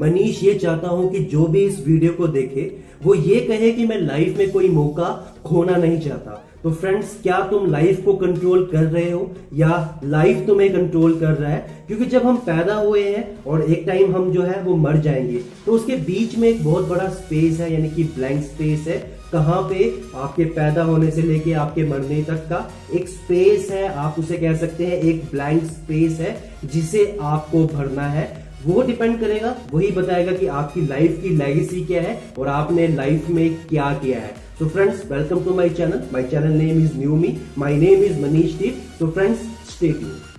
मनीष, ये चाहता हूँ कि जो भी इस वीडियो को देखे, वो ये कहे कि मैं लाइफ में कोई मौका खोना नहीं चाहता। तो फ्रेंड्स क्या तुम लाइफ को कंट्रोल कर रहे हो? या लाइफ तुम्हें कंट्रोल कर रहा है? क्योंकि जब हम पैदा हुए हैं और एक टाइम हम जो है, वो मर जाएँगे। तो उसके बीच में एक बहुत बड़ा स्पेस है, यानी कि ब्लैंक स्पेस है। कहाँ पे? आपके पैदा होने से लेके आपके मरने तक का एक स्पेस है। आप उसे कह सकते हैं एक ब्लैंक स्पेस है, जिसे आपको भरना है। वो डिपेंड करेगा, वही बताएगा कि आपकी लाइफ की लेगेसी क्या है और आपने लाइफ में क्या किया है। तो friends welcome to my channel my channel name is new me my name is Manish Deep तो फ्रेंड्स स्टे ट्यून्ड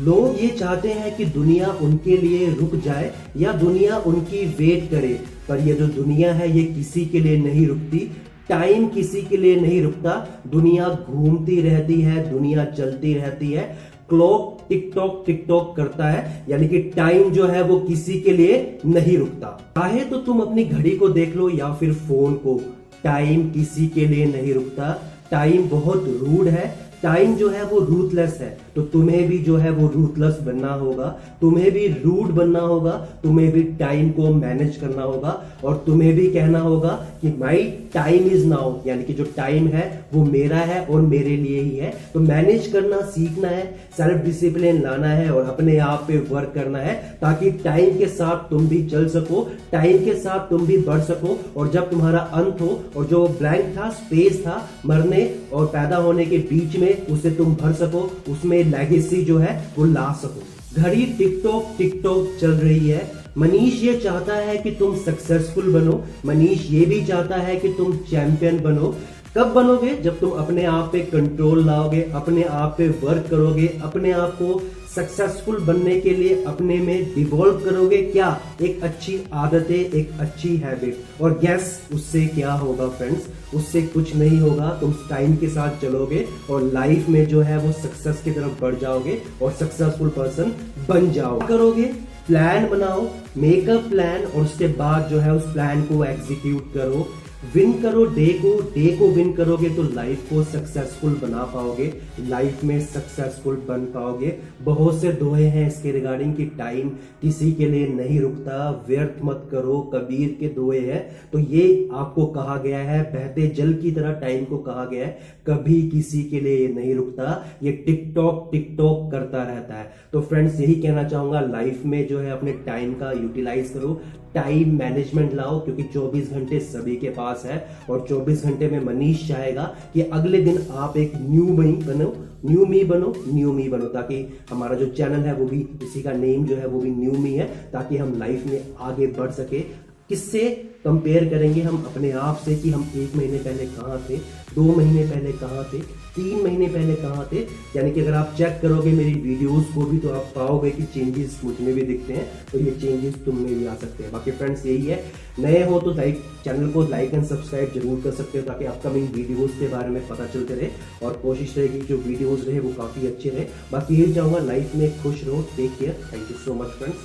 लोग ये चाहते हैं कि दुनिया उनके लिए रुक जाए या दुनिया उनकी वेट करे। पर ये जो दुनिया है, ये किसी के लिए नहीं रुकती। टाइम किसी के लिए नहीं रुकता। दुनिया घूमती रहती है, दुनिया चलती रहती है। क्लॉक टिकटॉक टिकटॉक करता है, यानी कि टाइम जो है वो किसी के लिए नहीं रुकता। चाहे तो तुम अपनी घड़ी को देख लो या फिर फ़ोन को। टाइम किसी के लिए नहीं रुकता। टाइम बहुत रूड है टाइम जो है वो रूथलेस है। तो तुम्हें भी जो है वो रूथलेस बनना होगा, तुम्हें भी रूड बनना होगा, तुम्हें भी टाइम को मैनेज करना होगा और तुम्हें भी कहना होगा कि माई टाइम इज़ नाउ यानी कि जो टाइम है वो मेरा है और मेरे लिए ही है। तो मैनेज करना, सीखना है सेल्फ डिसिप्लिन लाना है और अपने आप पे वर्क करना है ताकि टाइम के साथ तुम भी चल सको टाइम के साथ तुम भी बढ़ सको और जब तुम्हारा अंत हो और जो ब्लैंक था स्पेस था, मरने और पैदा होने के बीच में उसे तुम भर सको, उसमें लेगेसी जो है, वो ला सको। घड़ी टिकटॉक टिकटॉक चल रही है। मनीष ये चाहता है कि तुम सक्सेसफुल बनो। मनीष ये भी चाहता है कि तुम चैंपियन बनो। कब बनोगे? जब तुम अपने आप पे कंट्रोल लाओगे, अपने आप पे वर्क करोगे, अपने आप को सक्सेसफुल बनने के लिए अपने में डिवॉल्व करोगे? क्या एक अच्छी आदतें, एक अच्छी हैबिट और गैस उससे क्या होगा फ्रेंड्स उससे कुछ नहीं होगा। तुम टाइम के साथ चलोगे और लाइफ में जो है वो सक्सेस की तरफ़ बढ़ जाओगे और सक्सेसफुल पर्सन बन जाओ करोगे? प्लान बनाओ मेकअप प्लान और उसके बाद जो है उस प्लान को एग्जीक्यूट करो। विन करो डे को डे को विन करोगे तो लाइफ को सक्सेसफुल बना पाओगे। लाइफ में सक्सेसफुल बन पाओगे। बहुत से दोहे हैं इसके रिगार्डिंग कि टाइम किसी के लिए नहीं रुकता। व्यर्थ मत करो, कबीर के दोहे हैं। तो ये आपको कहा गया है, बहते जल की तरह टाइम को कहा गया है। कभी किसी के लिए नहीं रुकता। ये टिकटॉक टिकटॉक करता रहता है। तो फ्रेंड्स यही कहना चाहूँगा लाइफ में जो है अपने टाइम का यूटिलाइज करो। टाइम मैनेजमेंट लाओ, क्योंकि 24 घंटे सभी के पास है और 24 घंटे में मनीष चाहेगा कि अगले दिन आप एक न्यू मी बनो न्यू मी बनो न्यू मी बनो, ताकि हमारा जो चैनल है वो भी, इसी का नेम जो है वो भी न्यू मी है, ताकि हम लाइफ में आगे बढ़ सके। किससे कंपेयर करेंगे हम? अपने आप से कि हम एक महीने पहले कहाँ थे, दो महीने पहले कहाँ थे, तीन महीने पहले कहाँ थे? यानी कि अगर आप चेक करोगे मेरी वीडियोस को भी तो आप पाओगे कि चेंजेस मुझमें भी दिखते हैं तो ये चेंजेस तुम में भी आ सकते हैं। बाकी फ्रेंड्स यही है। नए हो तो लाइक चैनल को लाइक एंड सब्सक्राइब ज़रूर कर सकते हो, ताकि अपकमिंग वीडियोज़ के बारे में पता चलते रहे, और कोशिश रहेगी जो वीडियोज़ रहे वो काफ़ी अच्छे रहे। बाकी यही चाहूँगा लाइफ में खुश रहो take care thank you so much friends